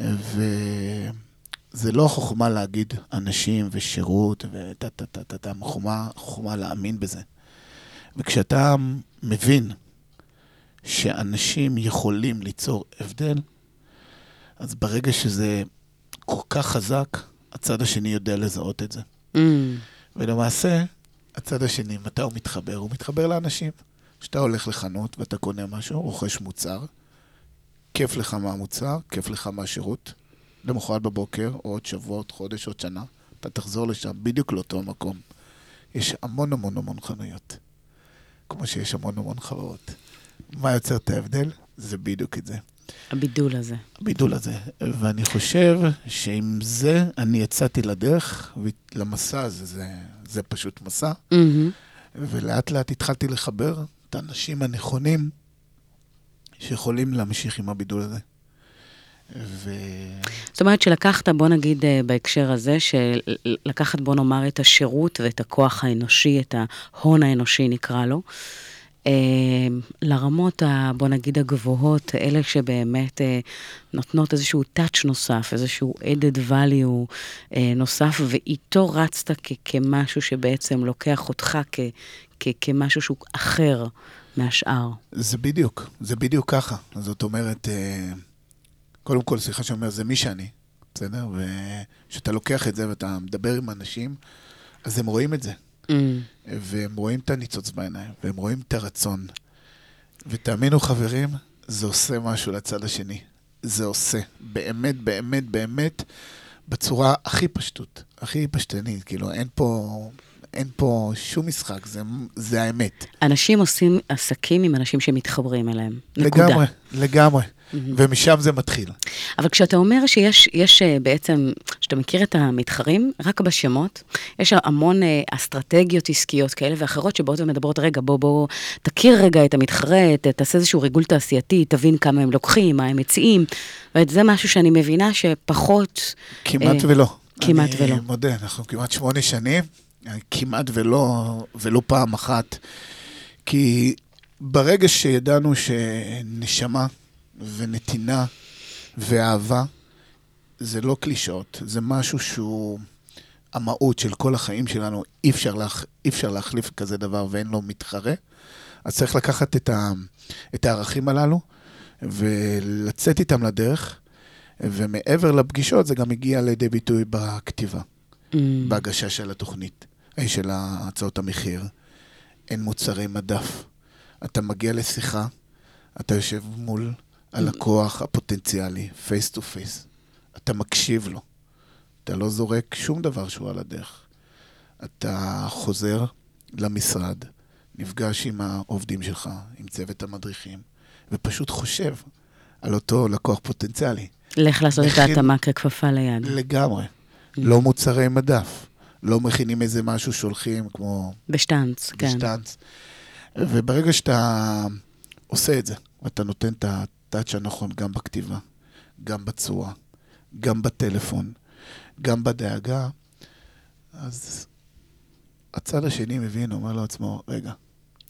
וזה לא חוכמה להגיד אנשים ושירות וטה טה טה טה טה, חוכמה, חוכמה להאמין בזה. וכשאתה מבין שאנשים יכולים ליצור הבדל, אז ברגע שזה כל כך חזק, הצד השני יודע לזהות את זה. Mm. ולמעשה, הצד השני, מתי הוא מתחבר? הוא מתחבר לאנשים. כשאתה הולך לחנות ואתה קונה משהו, רוכש מוצר, כיף לך מהמוצר, כיף לך מהשירות. למחרת בבוקר, או עוד שבוע, עוד חודש, עוד שנה, אתה תחזור לשם, בדיוק לאותו מקום. יש המון המון המון חנויות, כמו שיש המון המון חברות. מה יוצר את ההבדל? זה בדיוק את זה. הבידול הזה. הבידול הזה. ואני חושב שעם זה אני יצאתי לדרך, למסע הזה, זה, זה פשוט מסע, מהמם. ולאט לאט התחלתי לחבר את האנשים הנכונים שיכולים להמשיך עם הבידול הזה. ו... זאת אומרת שלקחת, בוא נגיד אה, בהקשר הזה, שלקחת, בוא נאמר, את השירות ואת הכוח האנושי, את ההון האנושי נקרא לו, אה, לרמות, ה, בוא נגיד, הגבוהות, אלה שבאמת אה, נותנות איזשהו touch נוסף, איזשהו added value נוסף, ואיתו רצת כ- כמשהו שבעצם לוקח אותך כ- כ- כמשהו שהוא אחר מהשאר. זה בדיוק, זה בדיוק ככה. זאת אומרת, קודם כל, סליחה שאני אומר, זה מי שאני, בסדר? וכשאתה לוקח את זה ואתה מדבר עם אנשים, אז הם רואים את זה. Mm. והם רואים את הניצוץ בעיניים, והם רואים את הרצון. ותאמינו, חברים, זה עושה משהו לצד השני. זה עושה. באמת, באמת, באמת, בצורה הכי פשטות, הכי פשטנית. כאילו, אין פה, אין פה שום משחק, זה, זה האמת. אנשים עושים עסקים עם אנשים שמתחברים אליהם. נקודה. לגמרי, לגמרי. ומשם זה מתחיל. אבל כשאתה אומר שיש יש אה, בעצם, כשאתה מכיר את המתחרים, רק בשמות, יש המון אה, אסטרטגיות עסקיות כאלה ואחרות שבאות ומדברות, רגע, בוא, בוא, תכיר רגע את המתחרה, תעשה איזשהו ריגול תעשייתי, תבין כמה הם לוקחים, מה הם מציעים, וזה משהו שאני מבינה שפחות... כמעט אה, ולא. כמעט ולא. אני מודה, אנחנו כמעט שמונה שנים, כמעט ולא, ולא פעם אחת. כי ברגע שידענו שנשמה ונתינה ואהבה, זה לא קלישאות, זה משהו שהוא המהות של כל החיים שלנו, אי אפשר, להח, אי אפשר להחליף כזה דבר ואין לו מתחרה. אז צריך לקחת את, ה, את הערכים הללו ולצאת איתם לדרך, ומעבר לפגישות זה גם הגיע לידי ביטוי בכתיבה, Mm. בהגשה של התוכנית, אה, של הצעות המחיר. אין מוצרי מדף. אתה מגיע לשיחה, אתה יושב מול הלקוח הפוטנציאלי, face to face. אתה מקשיב לו. אתה לא זורק שום דבר שהוא על הדרך. אתה חוזר למשרד, נפגש עם העובדים שלך, עם צוות המדריכים, ופשוט חושב על אותו לקוח פוטנציאלי. לך לעשות את מכין- ההתאמה ככפפה ליד. לגמרי. לא מוצרי מדף. לא מכינים איזה משהו שהולכים כמו בשטאנץ, כן. בשטאנץ. וברגע שאתה עושה את זה, ואתה נותן את הטאץ' הנכון גם בכתיבה, גם בצורה, גם בטלפון, גם בדאגה, אז הצד השני מבין, אומר לעצמו, רגע,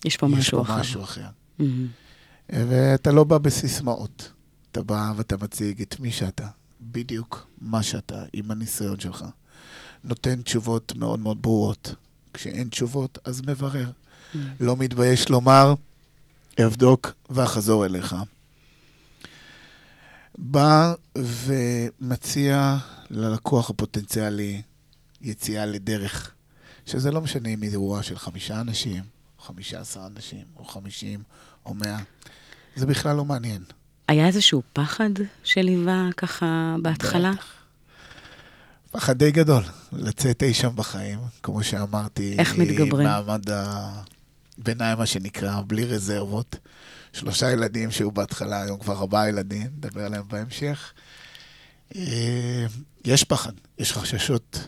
יש פה יש משהו פה אחר. משהו אחר. מהמם. ואתה לא בא בסיסמאות. אתה בא ואתה מציג את מי שאתה, בדיוק מה שאתה, עם הניסיון שלך. נותן תשובות מאוד מאוד ברורות. כשאין תשובות, אז מברר. לא מתבייש לומר, אבדוק ואחזור אליך. בא ומציע ללקוח הפוטנציאלי יציאה לדרך, שזה לא משנה אם היא אירוע של חמישה אנשים, או חמישה עשר אנשים, או חמישים, או מאה. זה בכלל לא מעניין. היה איזשהו פחד שליווה ככה בהתחלה? בטח. פחד די גדול, לצאת אי שם בחיים, כמו שאמרתי. איך מתגברים? מעמד הביניים, מה שנקרא, בלי רזרבות. שלושה ילדים שהיו בהתחלה, היום כבר ארבעה ילדים, נדבר עליהם בהמשך. אה, יש פחד, יש חששות.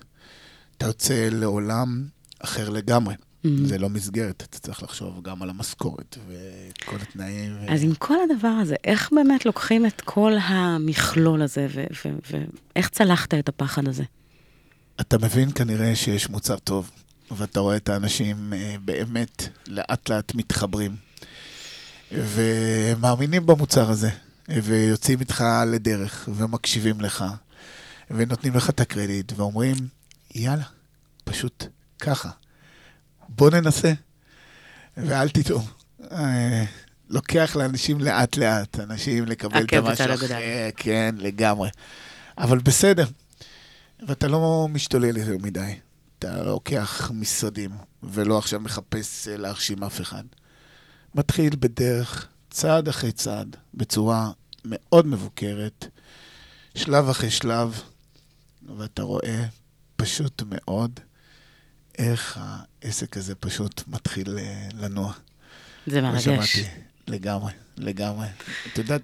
אתה יוצא לעולם אחר לגמרי. Mhm. זה לא מסגרת, אתה צריך לחשוב גם על המשכורת וכל התנאים. ו- אז עם כל הדבר הזה, איך באמת לוקחים את כל המכלול הזה, ו- ו- ואיך צלחת את הפחד הזה? אתה מבין כנראה שיש מוצר טוב, ואתה רואה את האנשים אה, באמת לאט לאט מתחברים, ומאמינים במוצר הזה, ויוצאים איתך לדרך, ומקשיבים לך, ונותנים לך את הקרדיט, ואומרים, יאללה, פשוט ככה. בוא ננסה, ואל תטעו. אה, לוקח לאנשים לאט-לאט, אנשים לקבל את המשהו בצד אחר. כן, לגמרי. אבל בסדר, ואתה לא משתולל יותר מדי. אתה לוקח משרדים, ולא עכשיו מחפש אה, להרשים אף אחד. מתחיל בדרך, צעד אחרי צעד, בצורה מאוד מבוקרת, שלב אחרי שלב, ואתה רואה פשוט מאוד איך העסק הזה פשוט מתחיל אה, לנוע. זה מרגש. לגמרי, לגמרי. את יודעת,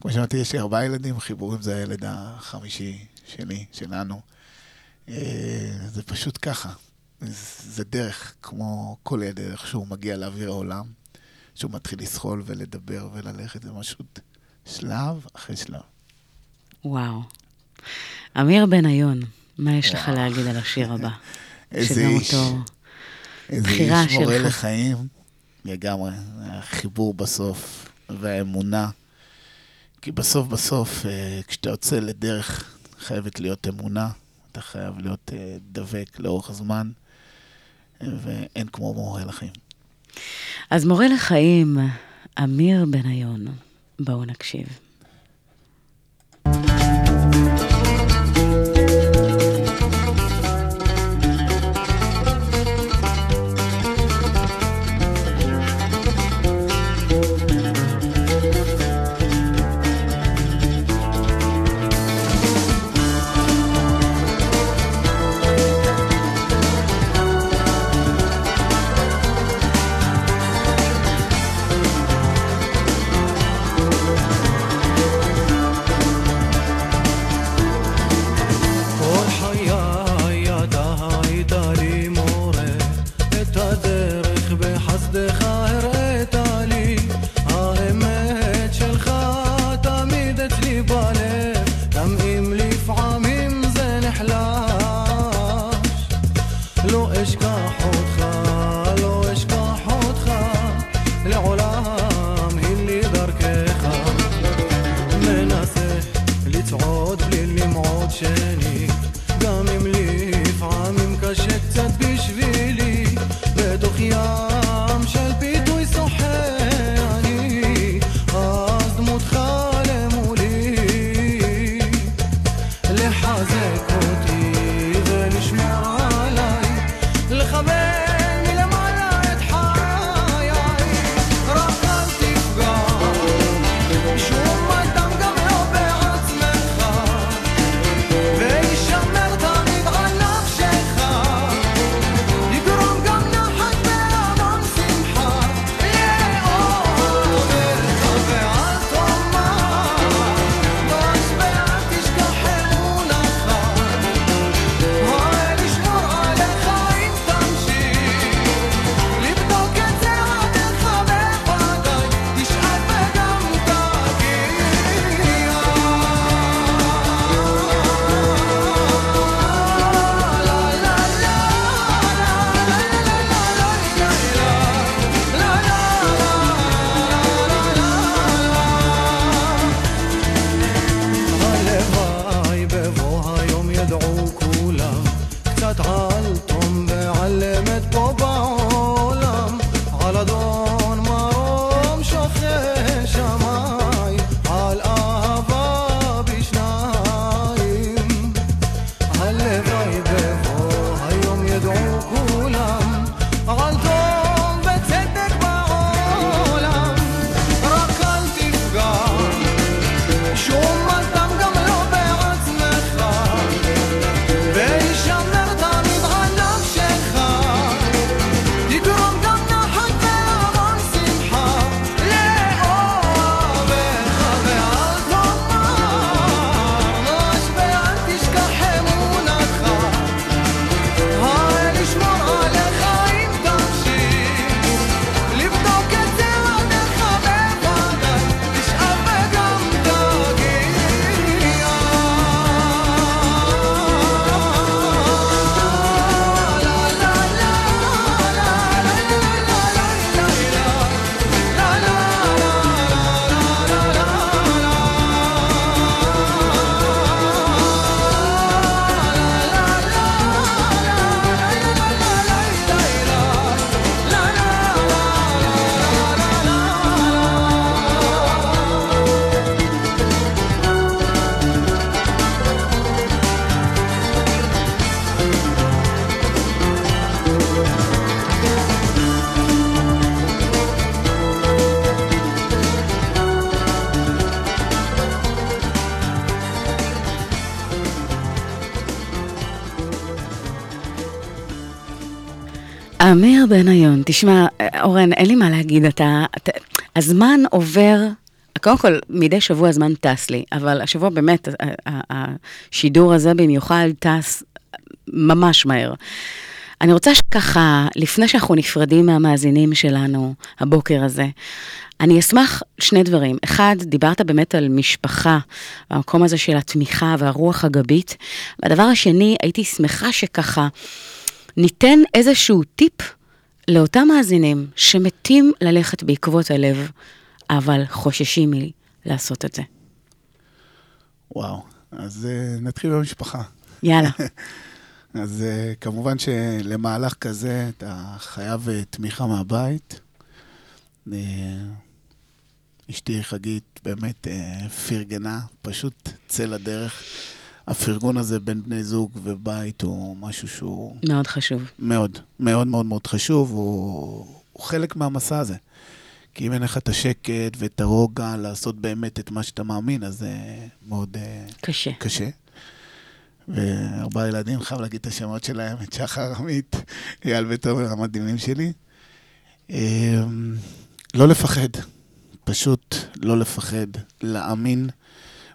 כמו שאמרתי, יש לי ארבעה ילדים, חיבורים זה הילד החמישי שלי, שלנו. אה, זה פשוט ככה. זה דרך, כמו כל איך שהוא מגיע לאוויר העולם, שהוא מתחיל לסחול ולדבר וללכת, זה פשוט שלב אחרי שלב. וואו. אמיר בניון, מה יש לך וואו. להגיד על השיר הבא? [laughs] איזה איש, אותו... איזה איש מורה שלך. לחיים, לגמרי. החיבור בסוף והאמונה. כי בסוף בסוף, אה, כשאתה יוצא לדרך, חייבת להיות אמונה. אתה חייב להיות אה, דבק לאורך זמן, אה, ואין כמו מורה לחיים. אז מורה לחיים, אמיר בניון, בואו נקשיב. אמיר בניון, תשמע, אורן, אין לי מה להגיד, אתה... אתה הזמן עובר... קודם כל, מדי שבוע הזמן טס לי, אבל השבוע באמת, השידור הזה במיוחד טס ממש מהר. אני רוצה שככה, לפני שאנחנו נפרדים מהמאזינים שלנו הבוקר הזה, אני אשמח שני דברים. אחד, דיברת באמת על משפחה, המקום הזה של התמיכה והרוח הגבית. והדבר השני, הייתי שמחה שככה ניתן איזשהו טיפ לאותם מאזינים שמתים ללכת בעקבות הלב, אבל חוששים מלעשות את זה. וואו, אז uh, נתחיל במשפחה. יאללה. [laughs] אז uh, כמובן שלמהלך כזה אתה חייב uh, תמיכה מהבית. Uh, אשתי חגית באמת uh, פרגנה, פשוט צא לדרך. הפרגון הזה בין בני זוג ובית הוא משהו שהוא... מאוד חשוב. מאוד, מאוד מאוד מאוד חשוב, הוא, הוא חלק מהמסע הזה. כי אם אין לך את השקט ואת הרוגע לעשות באמת את מה שאתה מאמין, אז זה מאוד uh, קשה. קשה. וארבעה ילדים, חייב להגיד את השמות שלהם, את שחר עמית, אייל ותומר המדהימים שלי. אה, לא לפחד, פשוט לא לפחד, להאמין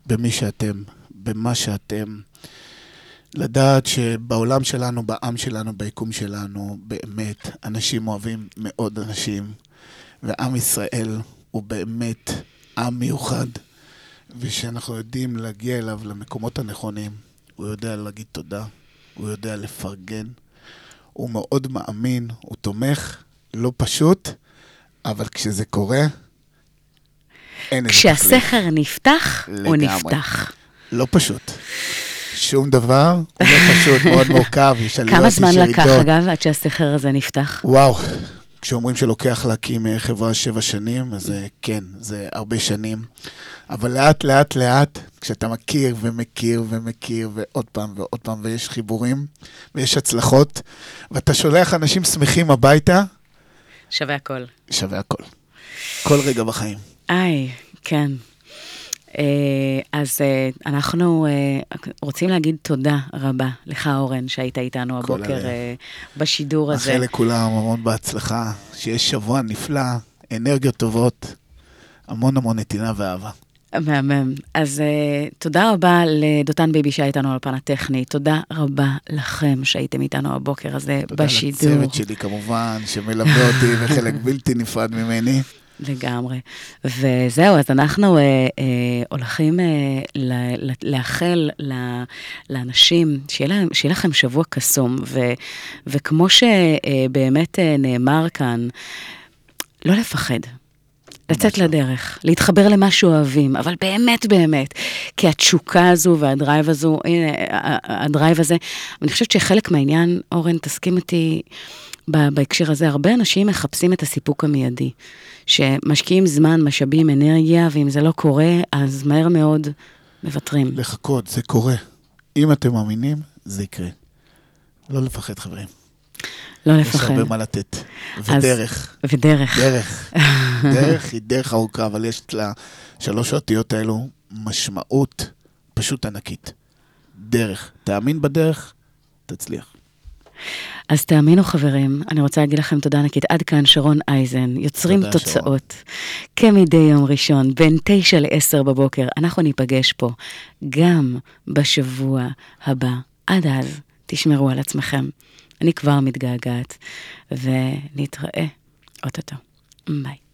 במי שאתם, במה שאתם. לדעת שבעולם שלנו, בעם שלנו, ביקום שלנו, באמת, אנשים אוהבים מאוד אנשים, ועם ישראל הוא באמת עם מיוחד, ושאנחנו יודעים להגיע אליו למקומות הנכונים. הוא יודע להגיד תודה, הוא יודע לפרגן, הוא מאוד מאמין, הוא תומך, לא פשוט, אבל כשזה קורה, אין איזה תחליף. כשהסכר נפתח, הוא לגמרי. נפתח. לא פשוט. שום דבר, הוא לא פשוט, מאוד מורכב, יש עליות, כמה זמן לקח. אגב, עד שהסכר הזה נפתח? וואו, כשאומרים שלוקח להקים אה, חברה שבע שנים, אז אה, כן, זה הרבה שנים. אבל לאט, לאט, לאט, כשאתה מכיר ומכיר ומכיר, ועוד פעם ועוד פעם, ויש חיבורים, ויש הצלחות, ואתה שולח אנשים שמחים הביתה, שווה הכל. שווה הכל. כל רגע בחיים. איי, כן. אה, אז אה, אנחנו אה, רוצים להגיד תודה רבה לך, אורן, שהיית איתנו הבוקר בשידור הזה. מאחל לכולם המון בהצלחה, שיש שבוע נפלא, אנרגיות טובות, המון המון נתינה ואהבה. מהמם. אז uh, תודה רבה לדותן ביבי שהיה איתנו על הפן הטכני, תודה רבה לכם שהייתם איתנו הבוקר הזה תודה בשידור. לצוות שלי כמובן, שמלווה אותי וחלק [laughs] בלתי נפרד ממני. לגמרי. וזהו, אז אנחנו אה, אה, הולכים אה, ל- ל- לאחל ל- לאנשים, שיהיה, להם, שיהיה לכם שבוע קסום, ו, וכמו שבאמת אה, נאמר כאן, לא לפחד. לצאת לדרך, להתחבר למה שאוהבים, אבל באמת באמת, כי התשוקה הזו וה drive הזו, הנה, ה drive הזה, אני חושבת שחלק מהעניין, אורן, תסכים איתי בהקשר הזה, הרבה אנשים מחפשים את הסיפוק המיידי, שמשקיעים זמן, משאבים, אנרגיה, ואם זה לא קורה, אז מהר מאוד מוותרים. לחכות, זה קורה. אם אתם מאמינים, זה יקרה. לא לפחד, חברים. לא יש לפחד. הרבה מה לתת. אז- ודרך. ודרך. דרך. [laughs] דרך היא דרך ארוכה, אבל יש לה שלוש האותיות האלו משמעות פשוט ענקית. דרך. תאמין בדרך, תצליח. אז תאמינו חברים, אני רוצה להגיד לכם תודה ענקית. עד כאן שרון אייזן, יוצרים תודה, תוצאות. כמדי יום ראשון, בין תשע לעשר בבוקר, אנחנו ניפגש פה גם בשבוע הבא. עד אז, תשמרו על עצמכם. אני כבר מתגעגעת, ונתראה אוטוטו. ביי.